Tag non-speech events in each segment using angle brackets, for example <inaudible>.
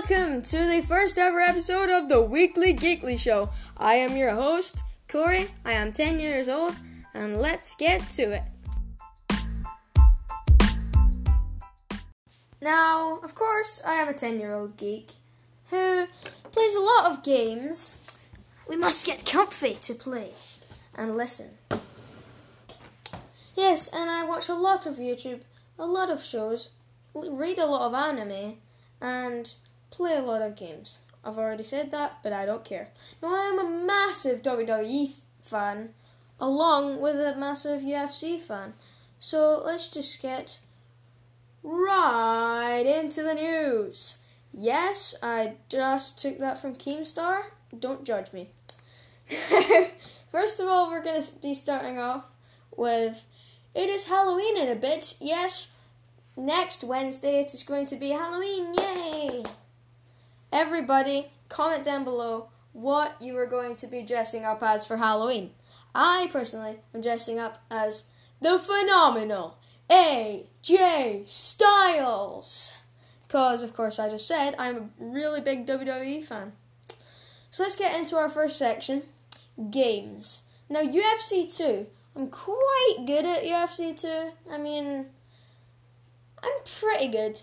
welcome to the first ever episode of the Weekly Geekly Show. I am your host, Corey. I am 10 years old, and let's get to it. Now, of course, I am a 10 year old geek who plays a lot of games. We must get comfy to play and listen. Yes, and I watch a lot of YouTube, a lot of shows, read a lot of anime, and play a lot of games. I've already said that, but I don't care. Now, I am a massive WWE fan, along with a massive UFC fan. So let's just get right into the news. Yes, I just took that from Keemstar. Don't judge me. <laughs> First of all, we're going to be starting off with it is Halloween in a bit. Yes, next Wednesday it is going to be Halloween. Yay! Everybody, comment down below what you are going to be dressing up as for Halloween. I personally am dressing up as the phenomenal AJ Styles. Because, of course, I just said I'm a really big WWE fan. So let's get into our first section games. Now, UFC 2. I'm quite good at UFC 2. I mean, I'm pretty good.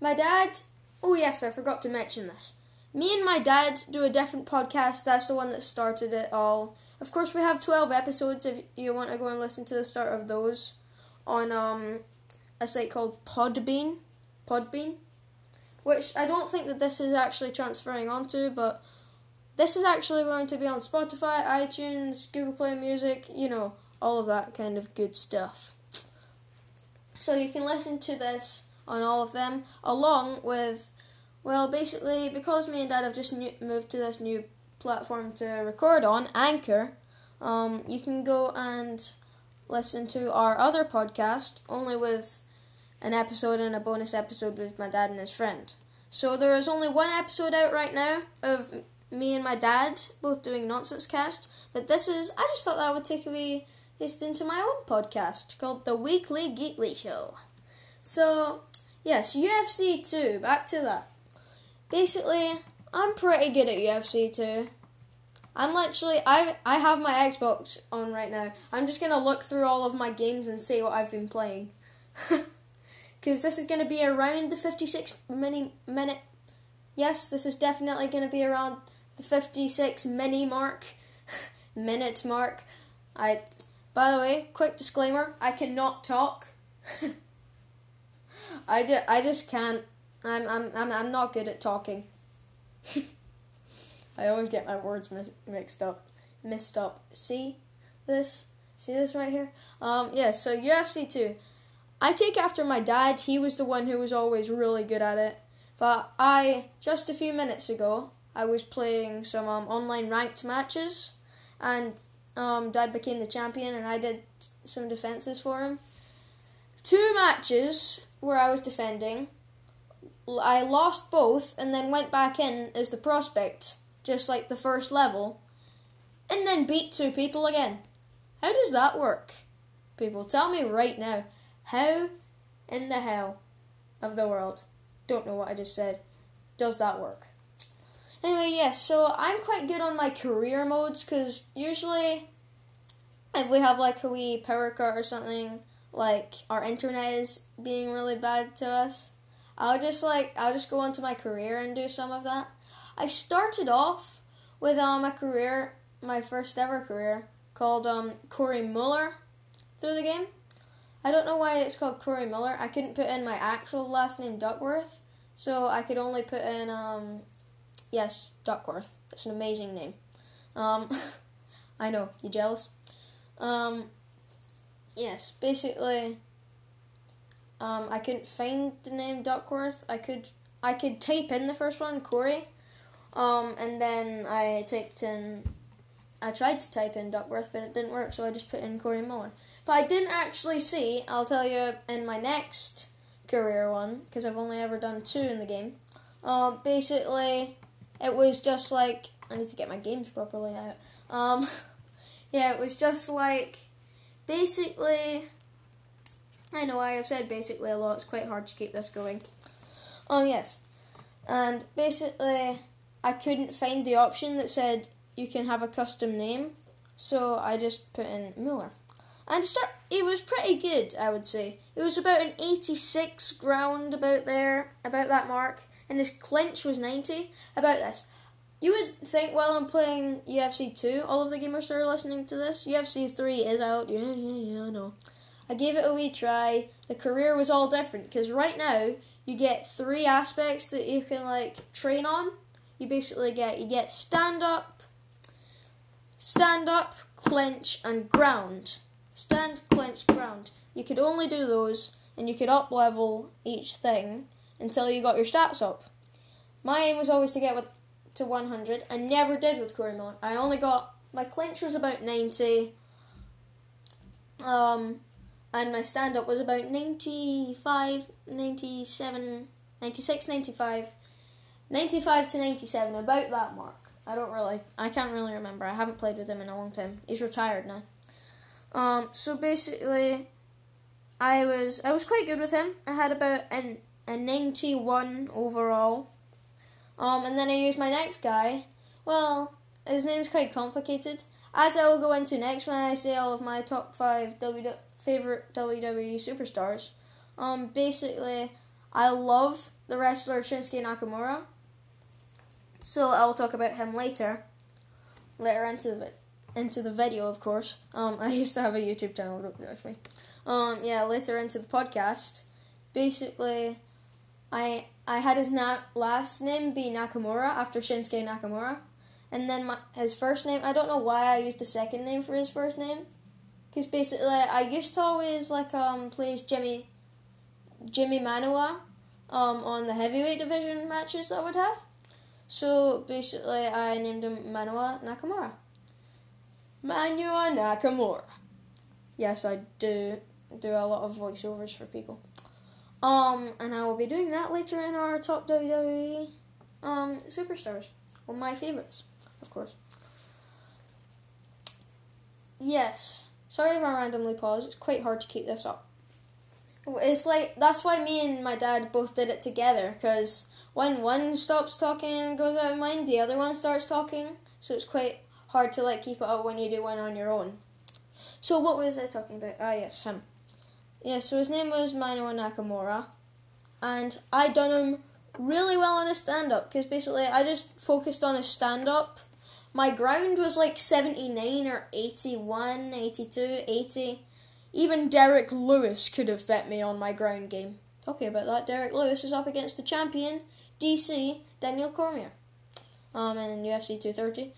My dad. Oh, yes, I forgot to mention this. Me and my dad do a different podcast. That's the one that started it all. Of course, we have 12 episodes if you want to go and listen to the start of those on um, a site called Podbean. Podbean. Which I don't think that this is actually transferring onto, but this is actually going to be on Spotify, iTunes, Google Play Music, you know, all of that kind of good stuff. So you can listen to this on all of them, along with, well, basically, because me and Dad have just new, moved to this new platform to record on, Anchor, um, you can go and listen to our other podcast, only with an episode and a bonus episode with my dad and his friend. So there is only one episode out right now of me and my dad both doing Nonsense Cast, but this is, I just thought that would take a wee taste into my own podcast called The Weekly Geekly Show. So, yes, UFC 2, back to that. Basically, I'm pretty good at UFC 2. I'm literally I I have my Xbox on right now. I'm just gonna look through all of my games and see what I've been playing. <laughs> Cause this is gonna be around the 56 mini minute. Yes, this is definitely gonna be around the 56 mini mark, <laughs> minute mark. I. By the way, quick disclaimer: I cannot talk. <laughs> I just I just can't. I'm I'm I'm I'm not good at talking. <laughs> I always get my words mis- mixed up, mixed up. See this? See this right here? Um, yeah. So UFC two. I take after my dad. He was the one who was always really good at it. But I just a few minutes ago, I was playing some um, online ranked matches, and um, Dad became the champion, and I did some defenses for him. Two matches where I was defending. I lost both, and then went back in as the prospect just like the first level, and then beat two people again. How does that work? People, tell me right now. How in the hell of the world, don't know what I just said, does that work? Anyway, yes, so I'm quite good on my career modes because usually if we have like a wee power cut or something, like our internet is being really bad to us, I'll just like, I'll just go onto my career and do some of that. I started off with um, a career, my first ever career, called um, Corey Muller through the game. I don't know why it's called Corey Muller. I couldn't put in my actual last name Duckworth, so I could only put in um, yes Duckworth. It's an amazing name. Um, <laughs> I know you jealous. Um, yes, basically, um, I couldn't find the name Duckworth. I could I could type in the first one Corey, um, and then I typed in, I tried to type in Duckworth, but it didn't work, so I just put in Corey Muller. But I didn't actually see, I'll tell you in my next career one, because I've only ever done two in the game. Um, basically, it was just like, I need to get my games properly out. Um, <laughs> yeah, it was just like, basically, I know I have said basically a lot, it's quite hard to keep this going. Oh, yes. And basically, I couldn't find the option that said you can have a custom name, so I just put in Muller. And start, it was pretty good, I would say. It was about an 86 ground, about there, about that mark, and his clinch was 90. About this. You would think while I'm playing UFC 2, all of the gamers that are listening to this, UFC 3 is out. Yeah, yeah, yeah, I know. I gave it a wee try. The career was all different because right now you get three aspects that you can like train on. You basically get you get stand up, stand up, clinch, and ground. Stand, clinch, ground. You could only do those, and you could up level each thing until you got your stats up. My aim was always to get with to 100. I never did with Miller. I only got my clinch was about 90. Um, and my stand up was about 95, 97, 96, 95, 95 to 97, about that mark. I don't really, I can't really remember. I haven't played with him in a long time. He's retired now. Um, so basically, I was I was quite good with him. I had about an a 91 overall. Um, and then I used my next guy. Well, his name's quite complicated. As I will go into next when I say all of my top five favorite WWE superstars. Um, basically, I love the wrestler Shinsuke Nakamura. So I will talk about him later. Later into the into the video, of course. Um, <laughs> I used to have a YouTube channel. Don't judge me. Um, yeah, later into the podcast. Basically, I I had his na- last name be Nakamura after Shinsuke Nakamura, and then my, his first name. I don't know why I used a second name for his first name, because basically I used to always like um play Jimmy, Jimi Manuwa, um on the heavyweight division matches that I would have. So basically, I named him Manuwa Nakamura. Manuwa Nakamura. Yes, I do do a lot of voiceovers for people. Um, and I will be doing that later in our top WWE um superstars, or my favorites, of course. Yes, sorry if I randomly pause. It's quite hard to keep this up. It's like that's why me and my dad both did it together because when one stops talking and goes out of mind, the other one starts talking. So it's quite hard to like keep it up when you do one on your own. So what was I talking about? Ah yes, him. Yeah, so his name was Minoru Nakamura, and I done him really well on his stand up because basically I just focused on his stand up. My ground was like 79 or 81, 82, 80. Even Derrick Lewis could have bet me on my ground game. Talking about that, Derrick Lewis is up against the champion, DC, Daniel Cormier, um, in UFC 230.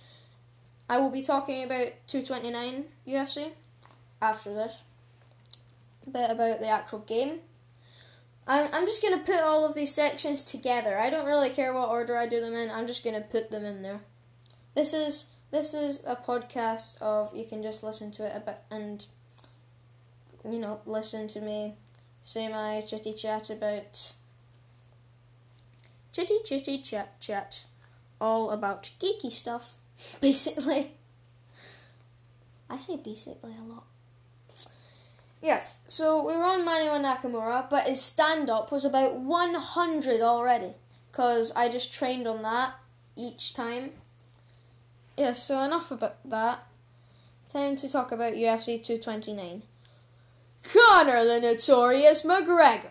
I will be talking about 229 UFC after this bit about the actual game. I'm, I'm just going to put all of these sections together. I don't really care what order I do them in. I'm just going to put them in there. This is this is a podcast of you can just listen to it a bit and you know listen to me say my chitty chat about chitty chitty chat chat all about geeky stuff <laughs> basically. I say basically a lot. Yes, so we were on Manuel Nakamura, but his stand up was about 100 already, because I just trained on that each time. Yeah, so enough about that. Time to talk about UFC 229. Conor the Notorious McGregor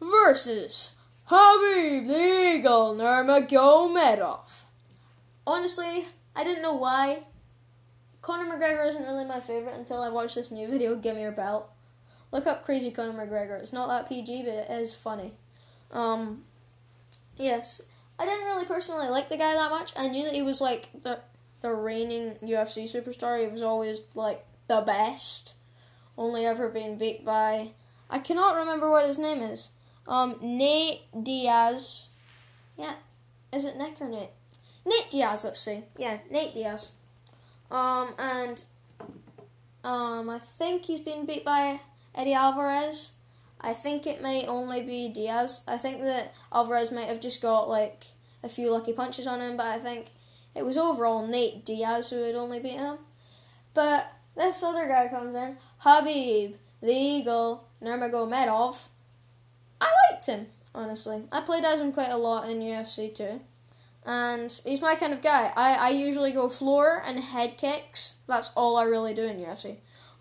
versus Khabib the Eagle Nurmagomedov. Honestly, I didn't know why. Conor McGregor isn't really my favorite until I watched this new video, Give Me Your Belt. Look up Crazy Conor McGregor. It's not that PG, but it is funny. Um, yes, I didn't really personally like the guy that much. I knew that he was like the the reigning UFC superstar. He was always like the best. Only ever being beat by I cannot remember what his name is. Um, Nate Diaz. Yeah, is it Nick or Nate? Nate Diaz. Let's see. Yeah, Nate Diaz. Um, and um, I think he's been beat by Eddie Alvarez. I think it may only be Diaz. I think that Alvarez might have just got like a few lucky punches on him, but I think it was overall Nate Diaz who had only beat him. But this other guy comes in, Khabib, the Eagle, Nurmagomedov. I liked him. honestly. I played as him quite a lot in UFC too. And he's my kind of guy. I, I usually go floor and head kicks. That's all I really do in UFC.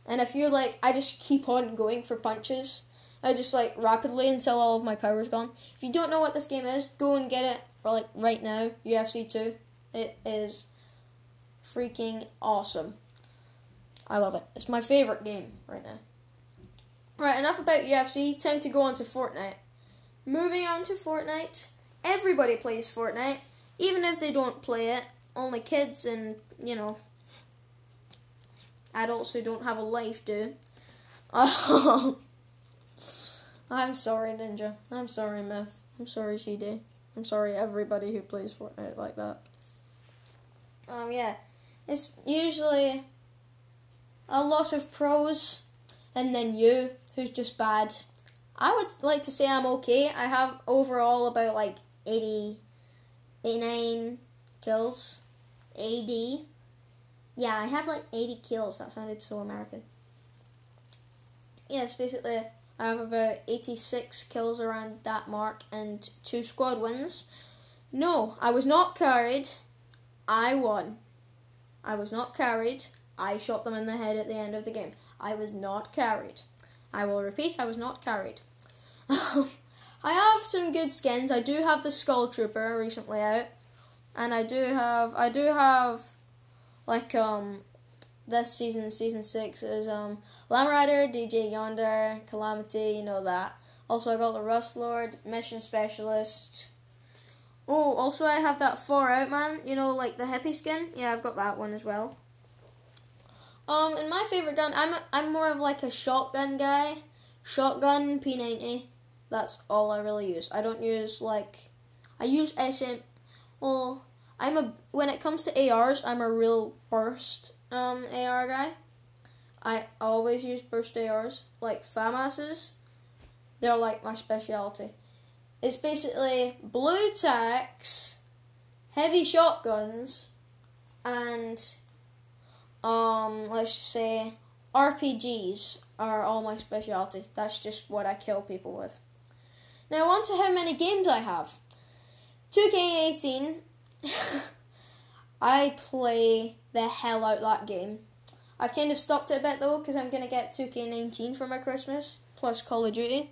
And if you're like, I just keep on going for punches. I just like rapidly until all of my power's gone. If you don't know what this game is, go and get it for like right now, UFC 2. It is freaking awesome. I love it. It's my favorite game right now. Right, enough about UFC. Time to go on to Fortnite. Moving on to Fortnite. Everybody plays Fortnite, even if they don't play it. Only kids and, you know, adults who don't have a life do. <laughs> I'm sorry, Ninja. I'm sorry, Myth. I'm sorry, CD. I'm sorry, everybody who plays Fortnite like that. Um, yeah. It's usually a lot of pros, and then you, who's just bad. I would like to say I'm okay. I have overall about like 80, 89 kills. AD. Yeah, I have like 80 kills. That sounded so American. Yes, basically, I have about 86 kills around that mark and two squad wins. No, I was not carried. I won. I was not carried. I shot them in the head at the end of the game. I was not carried. I will repeat, I was not carried. <laughs> I have some good skins. I do have the Skull Trooper recently out, and I do have I do have like um this season season six is um Llama Rider, DJ Yonder, Calamity, you know that. Also I got the Rust Lord, Mission Specialist. Oh, also I have that Far Out Man, you know, like the hippie skin. Yeah, I've got that one as well. Um, and my favorite gun, I'm I'm more of like a shotgun guy. Shotgun P90. That's all I really use. I don't use like I use SM. Well, I'm a when it comes to ARs, I'm a real burst um AR guy. I always use burst ARs like FAMASs. They're like my specialty. It's basically blue tacks, heavy shotguns, and um let's just say RPGs are all my specialty. That's just what I kill people with. Now on to how many games I have. 2K18 <laughs> I play the hell out that game. I've kind of stopped it a bit though because I'm gonna get 2K19 for my Christmas plus Call of Duty.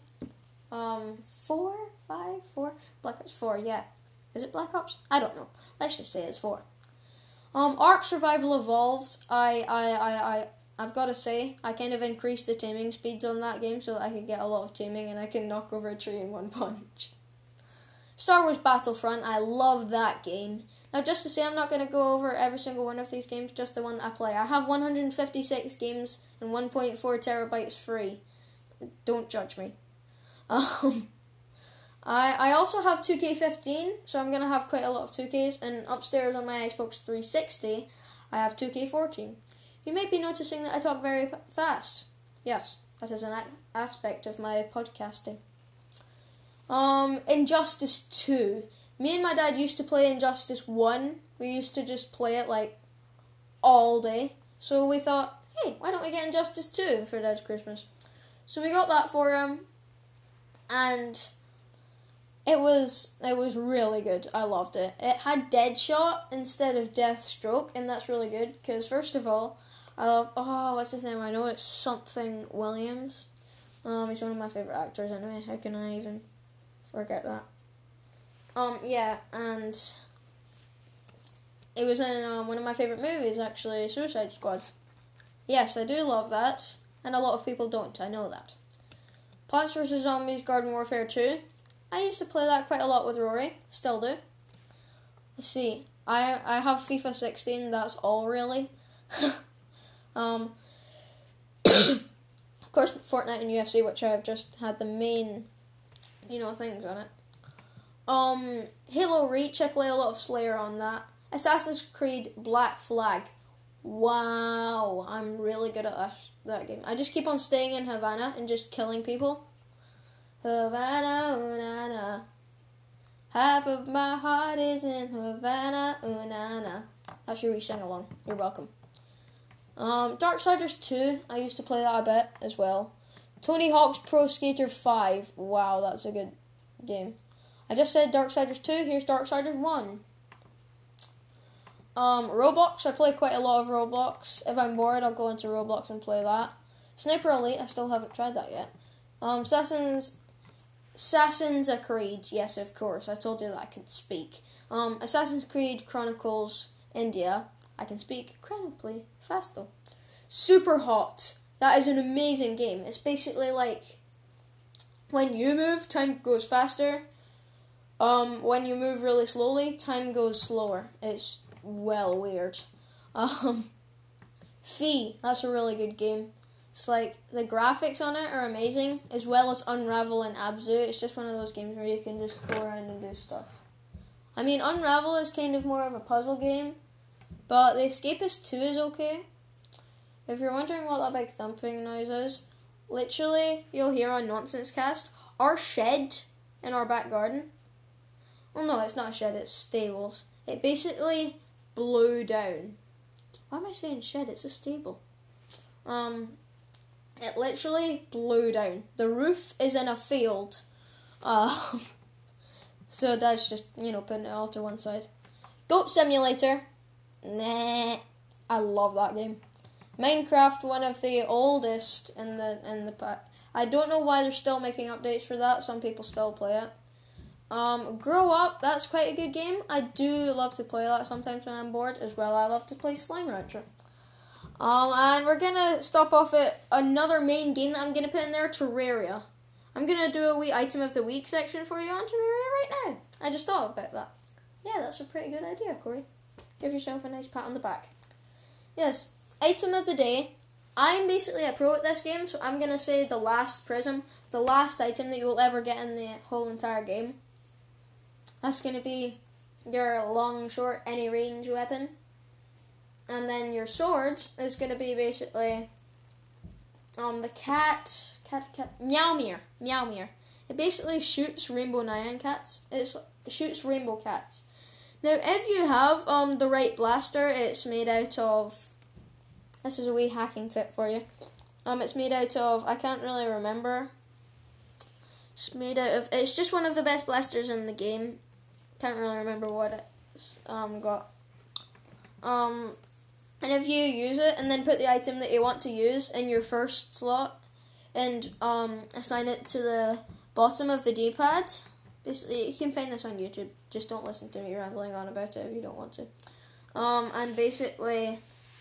Um, four, five, four. Black Ops four. Yeah, is it Black Ops? I don't know. Let's just say it's four. Um, Ark Survival Evolved. I, I, I, I, I've got to say, I kind of increased the taming speeds on that game so that I can get a lot of taming and I can knock over a tree in one <laughs> punch. Star Wars Battlefront, I love that game. Now, just to say, I'm not going to go over every single one of these games, just the one I play. I have 156 games and 1.4 terabytes free. Don't judge me. <laughs> Um, I, I also have 2K15, so I'm going to have quite a lot of 2Ks, and upstairs on my Xbox 360, I have 2K14. You may be noticing that I talk very fast. Yes, that is an a- aspect of my podcasting. Um, Injustice 2. Me and my dad used to play Injustice 1. We used to just play it like all day. So we thought, hey, why don't we get Injustice 2 for Dad's Christmas? So we got that for him, and it was it was really good. I loved it. It had Deadshot instead of Deathstroke, and that's really good because first of all, I love oh what's his name? I know it's something Williams. Um, he's one of my favorite actors anyway. How can I even forget that? Um, yeah, and it was in um, one of my favorite movies actually, Suicide Squad. Yes, I do love that, and a lot of people don't. I know that. Plants vs Zombies Garden Warfare 2. I used to play that quite a lot with Rory. Still do. Let's see. I I have FIFA 16. That's all really. <laughs> um. <coughs> of course, Fortnite and UFC, which I've just had the main, you know, things on it. Um, Halo Reach. I play a lot of Slayer on that. Assassin's Creed Black Flag. Wow, I'm really good at that, that game. I just keep on staying in Havana and just killing people. Havana, ooh, Half of my heart is in Havana, ooh, na, na. That's your sing along. You're welcome. Um, Darksiders 2, I used to play that a bit as well. Tony Hawk's Pro Skater 5. Wow, that's a good game. I just said Darksiders 2, here's Darksiders 1. Um, Roblox, I play quite a lot of Roblox. If I'm bored, I'll go into Roblox and play that. Sniper Elite, I still haven't tried that yet. Um, Assassin's Assassin's Creed, yes, of course. I told you that I could speak. Um, Assassin's Creed Chronicles India, I can speak incredibly fast though. Super Hot, that is an amazing game. It's basically like when you move, time goes faster. Um, when you move really slowly, time goes slower. It's well weird. <laughs> Um, Fe, that's a really good game. It's like the graphics on it are amazing, as well as Unravel and Abzu. It's just one of those games where you can just go around and do stuff. I mean, Unravel is kind of more of a puzzle game, but The Escapist 2 is okay. If you're wondering what that big thumping noise is, literally, you'll hear on Nonsense Cast, our shed in our back garden. Well, no, it's not a shed, it's stables. It basically blew down. Why am I saying shed? It's a stable. Um, it literally blew down. The roof is in a field. Uh, <laughs> so that's just, you know, putting it all to one side. Goat Simulator. Nah. I love that game. Minecraft, one of the oldest in the in the pack. I don't know why they're still making updates for that. Some people still play it. Um, Grow Up, that's quite a good game. I do love to play that sometimes when I'm bored as well. I love to play Slime Rancher. Um, and we're gonna stop off at another main game that I'm gonna put in there, Terraria. I'm gonna do a wee item of the week section for you on Terraria right now. I just thought about that. Yeah, that's a pretty good idea, Corey. Give yourself a nice pat on the back. Yes, item of the day. I'm basically a pro at this game, so I'm gonna say the last prism, the last item that you will ever get in the whole entire game. That's gonna be your long, short, any range weapon. And then your sword is going to be basically um the cat, cat, cat, Meowmere, Meowmere. It basically shoots rainbow nyan cats. It shoots rainbow cats. Now, if you have um the right blaster, it's made out of. This is a wee hacking tip for you. Um, it's made out of. I can't really remember. It's made out of. It's just one of the best blasters in the game. Can't really remember what it's um got. Um, and if you use it and then put the item that you want to use in your first slot and um, assign it to the bottom of the D-pad, basically you can find this on YouTube. Just don't listen to me rambling on about it if you don't want to. Um, and basically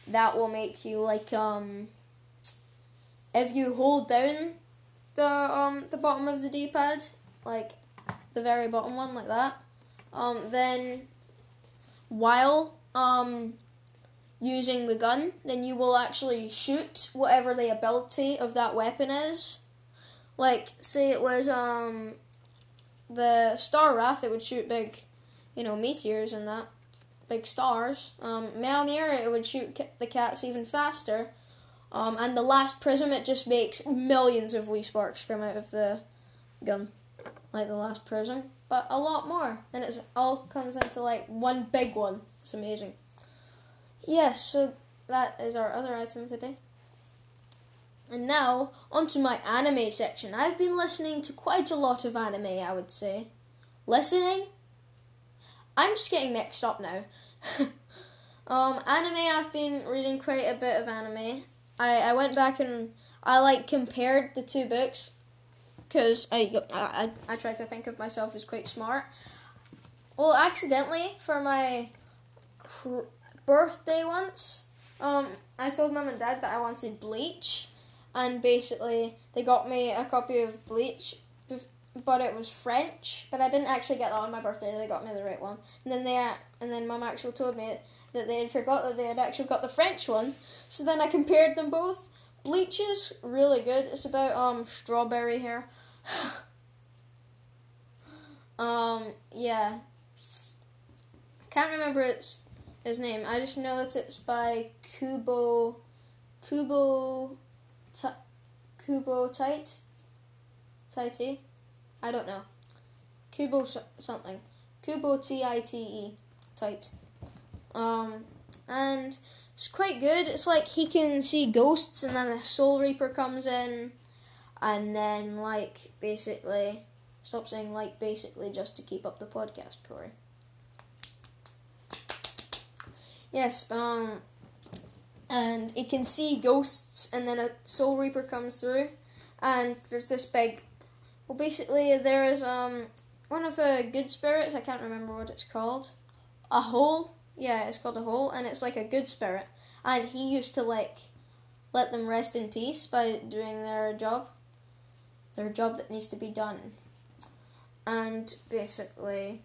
that will make you like um, if you hold down the um the bottom of the D-pad, like the very bottom one, like that, um, then while um using the gun, then you will actually shoot whatever the ability of that weapon is. Like, say it was um the Star Wrath, it would shoot big, you know, meteors and that, big stars. Um, Meowmere, it would shoot the cats even faster. Um, and the last prism, it just makes millions of wee sparks come out of the gun, like the last prism, but a lot more, and it all comes into like one big one. It's amazing. Yes, so that is our other item of the day. And now, onto my anime section. I've been listening to quite a lot of anime, I would say. Listening? I'm just getting mixed up now. <laughs> um, anime, I've been reading quite a bit of anime. I, I went back and I like compared the two books because I, I I tried to think of myself as quite smart. Well, accidentally for my cr- birthday once, um, I told mum and dad that I wanted bleach, and basically they got me a copy of Bleach, but it was French. But I didn't actually get that on my birthday. They got me the right one, and then they and then mum actually told me that they had forgot that they had actually got the French one. So then I compared them both. Bleach is really good. It's about um strawberry hair. <sighs> um yeah. Can't remember its his name. I just know that it's by Kubo, Kubo, T- Kubo Tite, Tite. I don't know. Kubo something. Kubo T I T E, Tite. Um, and it's quite good. It's like he can see ghosts, and then a Soul Reaper comes in, and then like basically Stop saying like basically just to keep up the podcast, Corey. Yes, um, and it can see ghosts, and then a Soul Reaper comes through, and there's this big. Well, basically, there is um one of the good spirits. I can't remember what it's called. A hole. Yeah, it's called a hole, and it's like a good spirit. And he used to like let them rest in peace by doing their job, their job that needs to be done. And basically,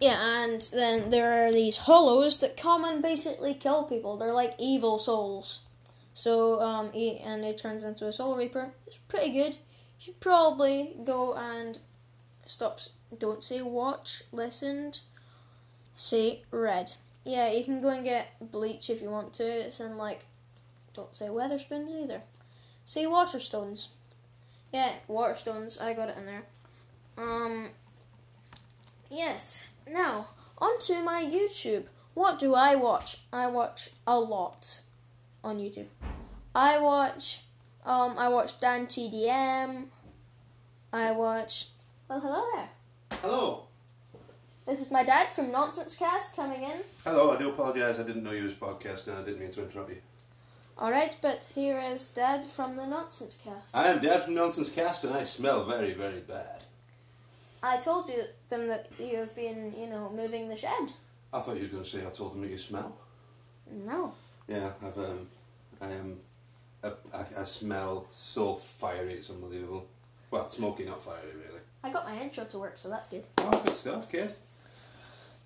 yeah, and then there are these hollows that come and basically kill people. They're like evil souls. So, um, he, and it turns into a soul reaper. It's pretty good. You should probably go and stop. Don't say watch, listened. Say read. Yeah, you can go and get bleach if you want to. It's in like, don't say Wetherspoons either. Say Waterstones. Yeah, Waterstones. I got it in there. Um. Yes. Now onto my YouTube. What do I watch? I watch a lot on YouTube. I watch. Um. I watch Dan TDM. I watch. Well, hello there. Hello. This is my dad from Nonsense Cast coming in. Hello, I do apologise. I didn't know you was podcasting. I didn't mean to interrupt you. Alright, but here is Dad from the Nonsense Cast. I am Dad from Nonsense Cast, and I smell very, very bad. I told you them that you have been, you know, moving the shed. I thought you were going to say I told them that you smell. No. Yeah, I've um, I am, I, I, I smell so fiery. It's unbelievable. Well, smoky, not fiery, really. I got my intro to work, so that's good. Oh, good stuff, kid.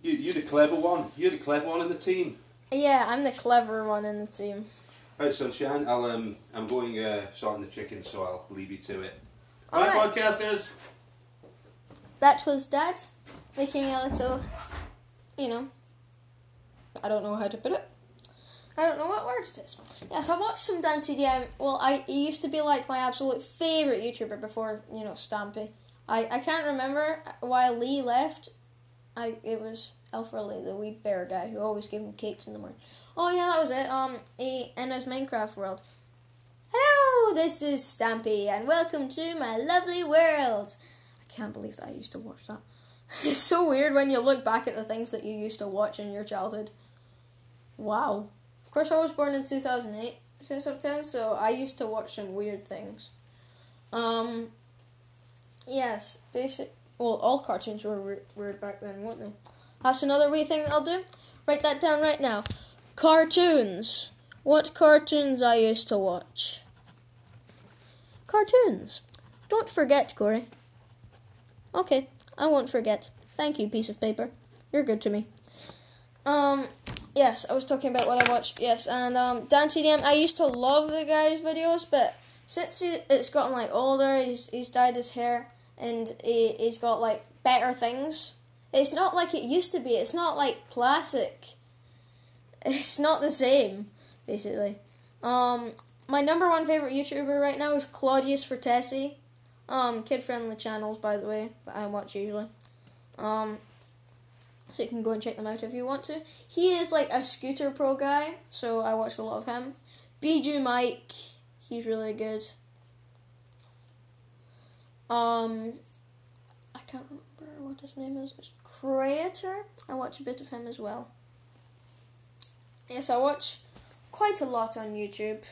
You, you're the clever one. You're the clever one in the team. Yeah, I'm the clever one in the team. Right, sunshine. I'll um, I'm going uh, sorting the chicken, so I'll leave you to it. All Bye, right. podcasters. That was Dad making a little, you know, I don't know how to put it. I don't know what word it is. Yes, I watched some Dan TDM. Well, I he used to be like my absolute favorite YouTuber before you know Stampy. I, I can't remember why Lee left. I it was L for Lee, the wee bear guy who always gave him cakes in the morning. Oh yeah, that was it. Um, he in his Minecraft world. Hello, this is Stampy, and welcome to my lovely world. I can't believe that I used to watch that. <laughs> It's so weird when you look back at the things that you used to watch in your childhood. Wow. Of course, I was born in 2008, since I'm 10, so I used to watch some weird things. Um, yes, basic. Well, all cartoons were weird, back then, weren't they? That's another wee thing I'll do. Write that down right now. Cartoons. What cartoons I used to watch? Cartoons. Don't forget, Corey. Okay, I won't forget. Thank you, piece of paper. You're good to me. Um, yes, I was talking about what I watched. Yes, and um, Dan TDM. I used to love the guy's videos, but since he, it's gotten like older, he's he's dyed his hair, and he he's got like better things. It's not like it used to be. It's not like classic. <laughs> It's not the same, basically. Um, my number one favorite YouTuber right now is Claudius Vertesi. Um, kid friendly channels, by the way, that I watch usually. Um, so you can go and check them out if you want to. He is like a scooter pro guy, so I watch a lot of him. Bijou Mike, he's really good. Um, I can't remember what his name is. It's Creator. I watch a bit of him as well. Yes, I watch quite a lot on YouTube.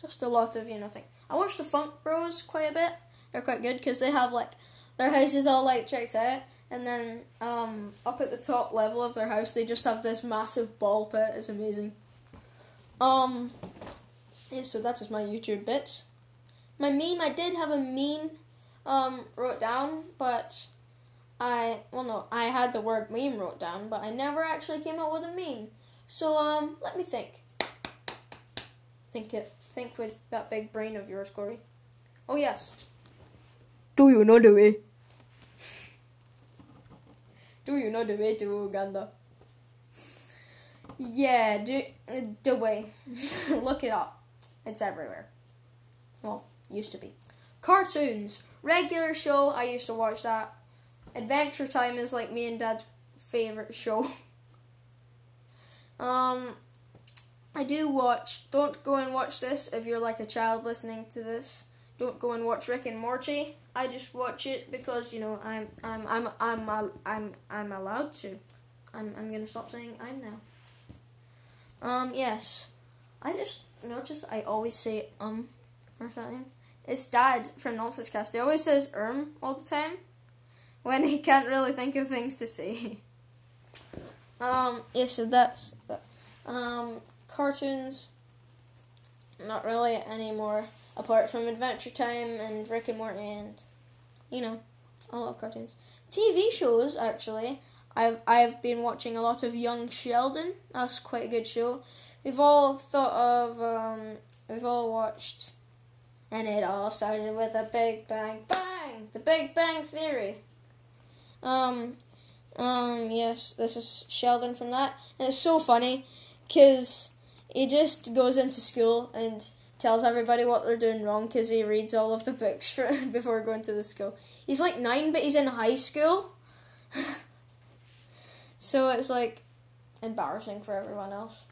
Just a lot of you know thing. I watch the Funk Bros quite a bit. They're quite good because they have like their houses all like checked out, and then um, up at the top level of their house they just have this massive ball pit. It's amazing. Um, yeah, so that is my YouTube bits. My meme, I did have a meme um, wrote down, but I well no, I had the word meme wrote down, but I never actually came up with a meme. So um, let me think. Think it. Think with that big brain of yours, Corey. Oh yes. Do you know the way? Do you know the way to Uganda? Yeah, do the way. <laughs> Look it up. It's everywhere. Well, used to be. Cartoons. Regular show, I used to watch that. Adventure Time is like me and Dad's favorite show. <laughs> um, I do watch. Don't go and watch this if you're like a child listening to this. don't go and watch Rick and Morty. I just watch it because you know I'm I'm I'm I'm I'm I'm, I'm allowed to. I'm I'm gonna stop saying I'm now. Um yes, I just noticed I always say um or something. It's Dad from Nonsense Cast. He always says erm all the time when he can't really think of things to say. <laughs> um yeah, so that's that. Um cartoons. Not really anymore apart from Adventure Time and Rick and Morty and you know, a lot of cartoons. TV shows actually. I've I've been watching a lot of Young Sheldon. That's quite a good show. We've all thought of um, we've all watched and it all started with a big bang bang. The Big Bang Theory. Um um yes, this is Sheldon from that. And it's so funny cuz he just goes into school and tells everybody what they're doing wrong because he reads all of the books <laughs> for, before going to the school. He's like nine, but he's in high school. <laughs> so it's like embarrassing for everyone else.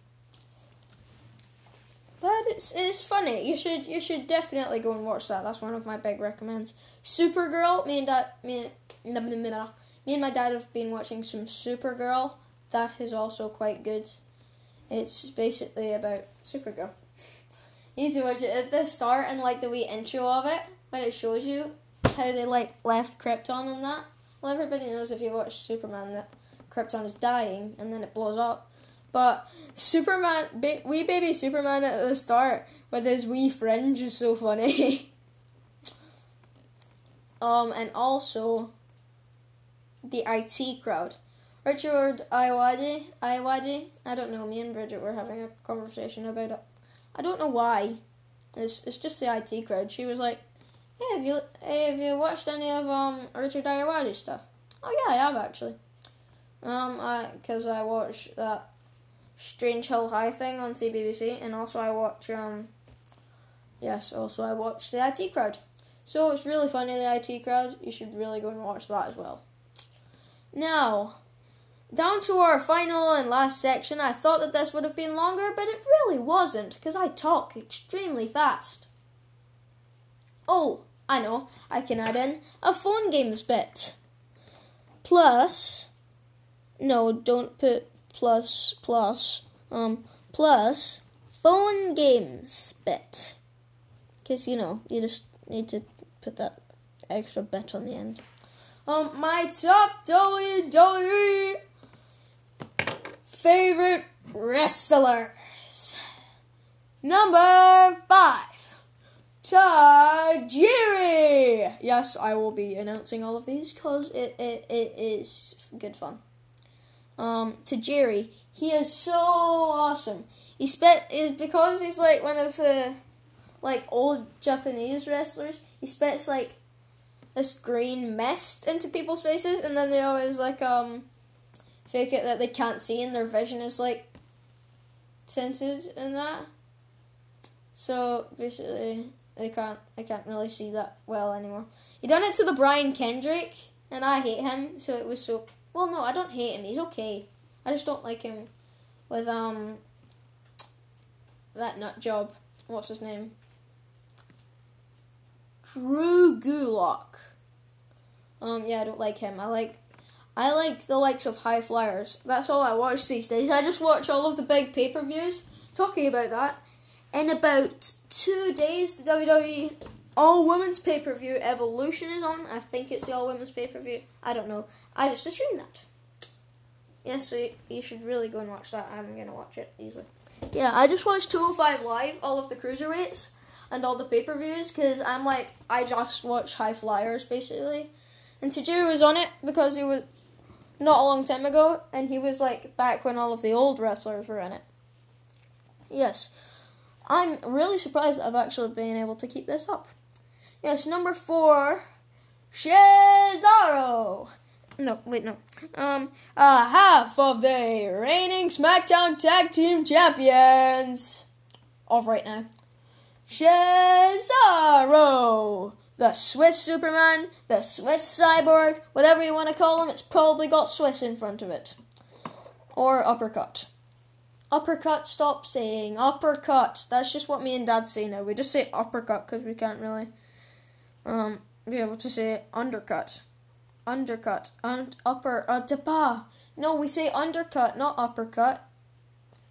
But it's it's funny. You should you should definitely go and watch that. That's one of my big recommends. Supergirl. Me and dad me me and my dad have been watching some Supergirl. That is also quite good. It's basically about Supergirl. You need to watch it at the start and like the wee intro of it when it shows you how they like left Krypton and that. Well, everybody knows if you watch Superman that Krypton is dying and then it blows up. But Superman, ba- wee baby Superman at the start with his wee fringe is so funny. <laughs> um, and also the IT crowd. Richard Ayoade, Ayoade, I don't know, me and Bridget were having a conversation about it. I don't know why. It's it's just the IT crowd. She was like, "Hey, have you hey, have you watched any of um Richard Ayoade's stuff?" Oh yeah, I have actually. Um, I because I watched that Strange Hill High thing on CBBC, and also I watch um. Yes, also I watch the IT crowd. So it's really funny the IT crowd. You should really go and watch that as well. Now, down to our final and last section, I thought that this would have been longer, but it really wasn't, because I talk extremely fast. Oh, I know, I can add in a phone games bit. Plus, no, don't put plus, plus, um, plus phone games bit. Because, you know, you just need to put that extra bit on the end. Um, my top WWE favorite wrestlers. Number five, Tajiri. Yes, I will be announcing all of these because it, it, it is good fun. Um, Tajiri, he is so awesome. He spent is because he's like one of the like old Japanese wrestlers. He spits like this green mist into people's faces, and then they always like um fake it that they can't see and their vision is like tinted in that. So basically they can't they can't really see that well anymore. He done it to the Brian Kendrick and I hate him, so it was so well no, I don't hate him, he's okay. I just don't like him with um that nut job. What's his name? Drew Gulak. Um yeah, I don't like him. I like I like the likes of High Flyers. That's all I watch these days. I just watch all of the big pay per views. Talking about that, in about two days, the WWE All Women's pay per view Evolution is on. I think it's the All Women's pay per view. I don't know. I just assume that. Yeah, so you should really go and watch that. I'm gonna watch it easily. Yeah, I just watched 205 Live, all of the cruiserweights, and all the pay per views, because I'm like, I just watch High Flyers basically. And Tajiri was on it because he was not a long time ago, and he was like back when all of the old wrestlers were in it. Yes, I'm really surprised I've actually been able to keep this up. Yes, number four, Cesaro. No, wait, no. Um, uh, half of the reigning SmackDown Tag Team Champions of right now. Cesaro the Swiss Superman, the Swiss Cyborg, whatever you want to call him, it's probably got Swiss in front of it. Or uppercut. Uppercut, stop saying uppercut. That's just what me and dad say now. We just say uppercut because we can't really um, be able to say undercut, undercut, and upper, uh. No, we say undercut, not uppercut.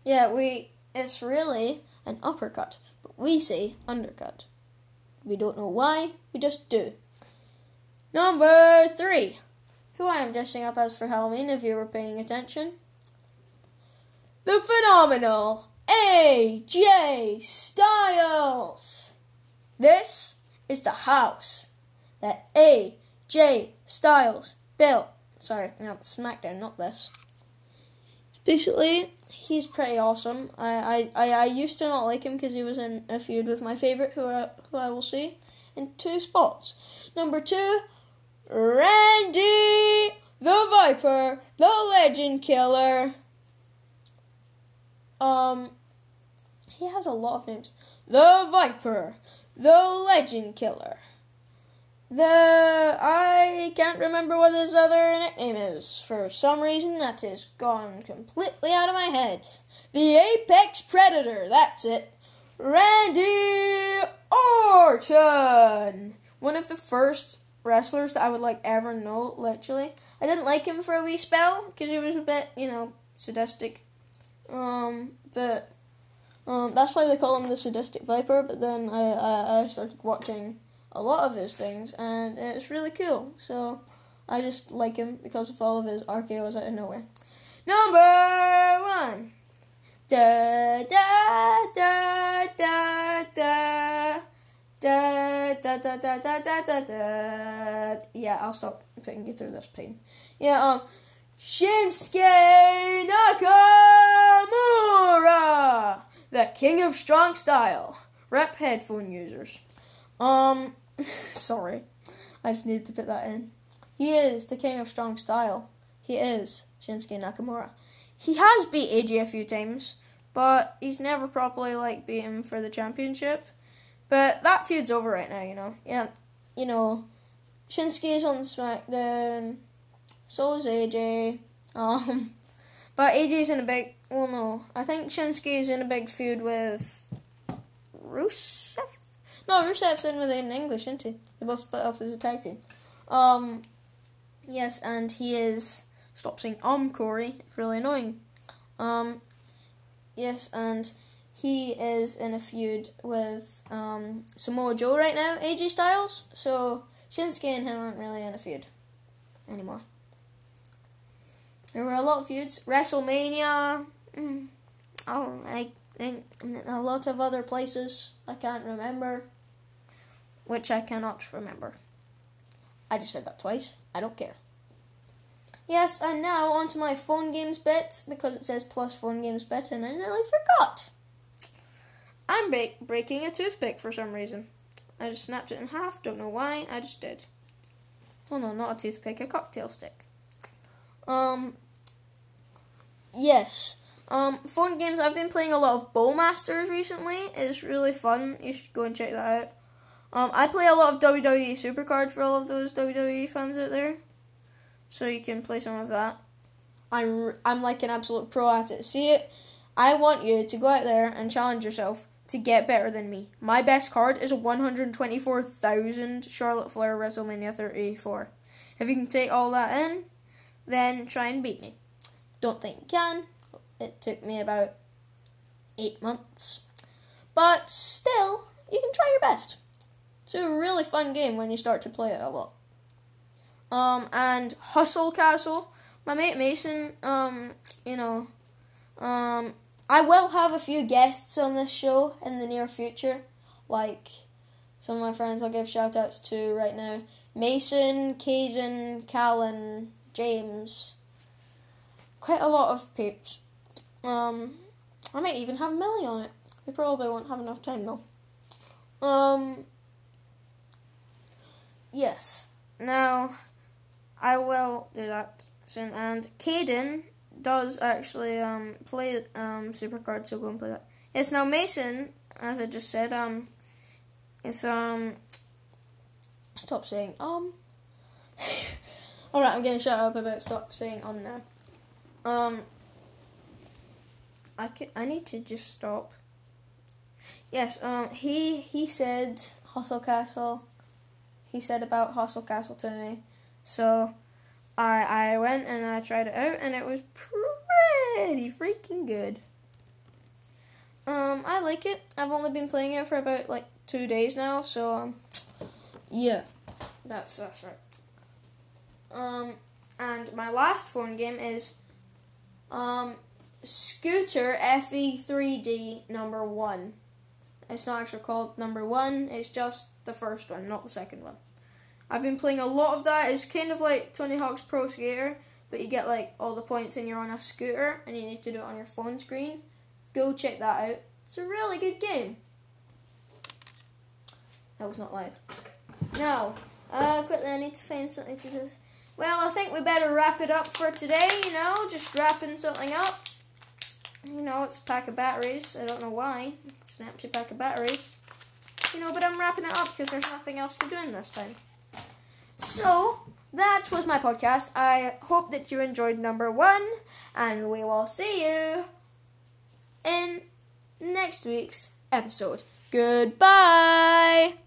Yeah, we, it's really an uppercut, but we say undercut. We don't know why, we just do. Number three. Who I am dressing up as for Halloween, if you were paying attention. The phenomenal AJ Styles. This is the house that AJ Styles built. Sorry, no, SmackDown, not this. Basically, he's pretty awesome. I, I, I, I used to not like him because he was in a feud with my favorite, who I, who I will see in two spots. Number two, Randy the Viper, the Legend Killer. Um, he has a lot of names. The Viper, the Legend Killer. The I can't remember what his other nickname is. For some reason, that is gone completely out of my head. The Apex Predator. That's it. Randy Orton. One of the first wrestlers I would like ever know. Literally, I didn't like him for a wee spell because he was a bit, you know, sadistic. Um, but um, that's why they call him the sadistic viper. But then I, I, I started watching a lot of his things, and it's really cool. So I just like him because of all of his RKO's out of nowhere. Number one. Da da da da da. Da, da, da, da, da, da, da, da. Yeah, I'll stop putting you through this pain. Yeah, um, Shinsuke Nakamura, the king of strong style. Rep headphone users. Um, <laughs> sorry, I just needed to put that in. He is the king of strong style. He is Shinsuke Nakamura. He has beat AJ a few times, but he's never properly like beat him for the championship. But that feud's over right now, you know. Yeah, you know, Shinsuke's on SmackDown. So <laughs> is AJ. Um, but AJ's in a big. Well, no, I think Shinsuke's in a big feud with Rusev. No, Rusev's in with Aiden English, isn't he? They both split up as a tag team. Um, yes, and he is. Stop saying um, Corey. It's really annoying. Um, yes, and he is in a feud with um, Samoa Joe right now, AJ Styles. So Shinsuke and him aren't really in a feud anymore. There were a lot of feuds. WrestleMania. Mm, oh, I think a lot of other places I can't remember, which I cannot remember. I just said that twice. I don't care. Yes, and now onto my phone games bit because it says plus phone games bit, and I nearly forgot. I'm breaking a toothpick for some reason. I just snapped it in half, don't know why, I just did. Well, no, not a toothpick, a cocktail stick. Um, yes. Um, phone games, I've been playing a lot of Bowmasters recently. It's really fun. You should go and check that out. Um, I play a lot of WWE Supercard for all of those WWE fans out there. So you can play some of that. I'm, I'm like an absolute pro at it. See it? I want you to go out there and challenge yourself to get better than me. My best card is a 124,000 Charlotte Flair WrestleMania 34. If you can take all that in, then try and beat me. Don't think you can. It took me about eight months. But still, you can try your best. It's a really fun game when you start to play it a lot. Um, and Hustle Castle. My mate Mason, um, you know, um, I will have a few guests on this show in the near future. Like some of my friends I'll give shout outs to right now. Mason, Caden, Callan, James. Quite a lot of peeps. Um, I might even have Millie on it. We probably won't have enough time though. Um, yes. Now, I will do that soon. And Caden does actually um, play um, Supercard, so go and play that. Yes, now Mason, as I just said, um, is um, stop saying um. <laughs> All right, I'm getting shut up about stop saying um now. Um, I can, I need to just stop. Yes, um, he he said Hustle Castle. he said about Hustle Castle to me. So I I went and I tried it out and it was pretty freaking good. Um, I like it. I've only been playing it for about like two days now, so um, yeah, that's that's right. Um, and my last phone game is um Scooter FE3D number one. It's not actually called number one. It's just the first one, not the second one. I've been playing a lot of that. It's kind of like Tony Hawk's Pro Skater, but you get like all the points and you're on a scooter and you need to do it on your phone screen. Go check that out. It's a really good game. That was not live. Now, uh, quickly, I need to find something to do. Well, I think we better wrap it up for today, you know, just wrapping something up. You know, it's a pack of batteries. I don't know why. It's an empty pack of batteries. You know, but I'm wrapping it up because there's nothing else to do in this time. So, that was my podcast. I hope that you enjoyed number one, and we will see you in next week's episode. Goodbye!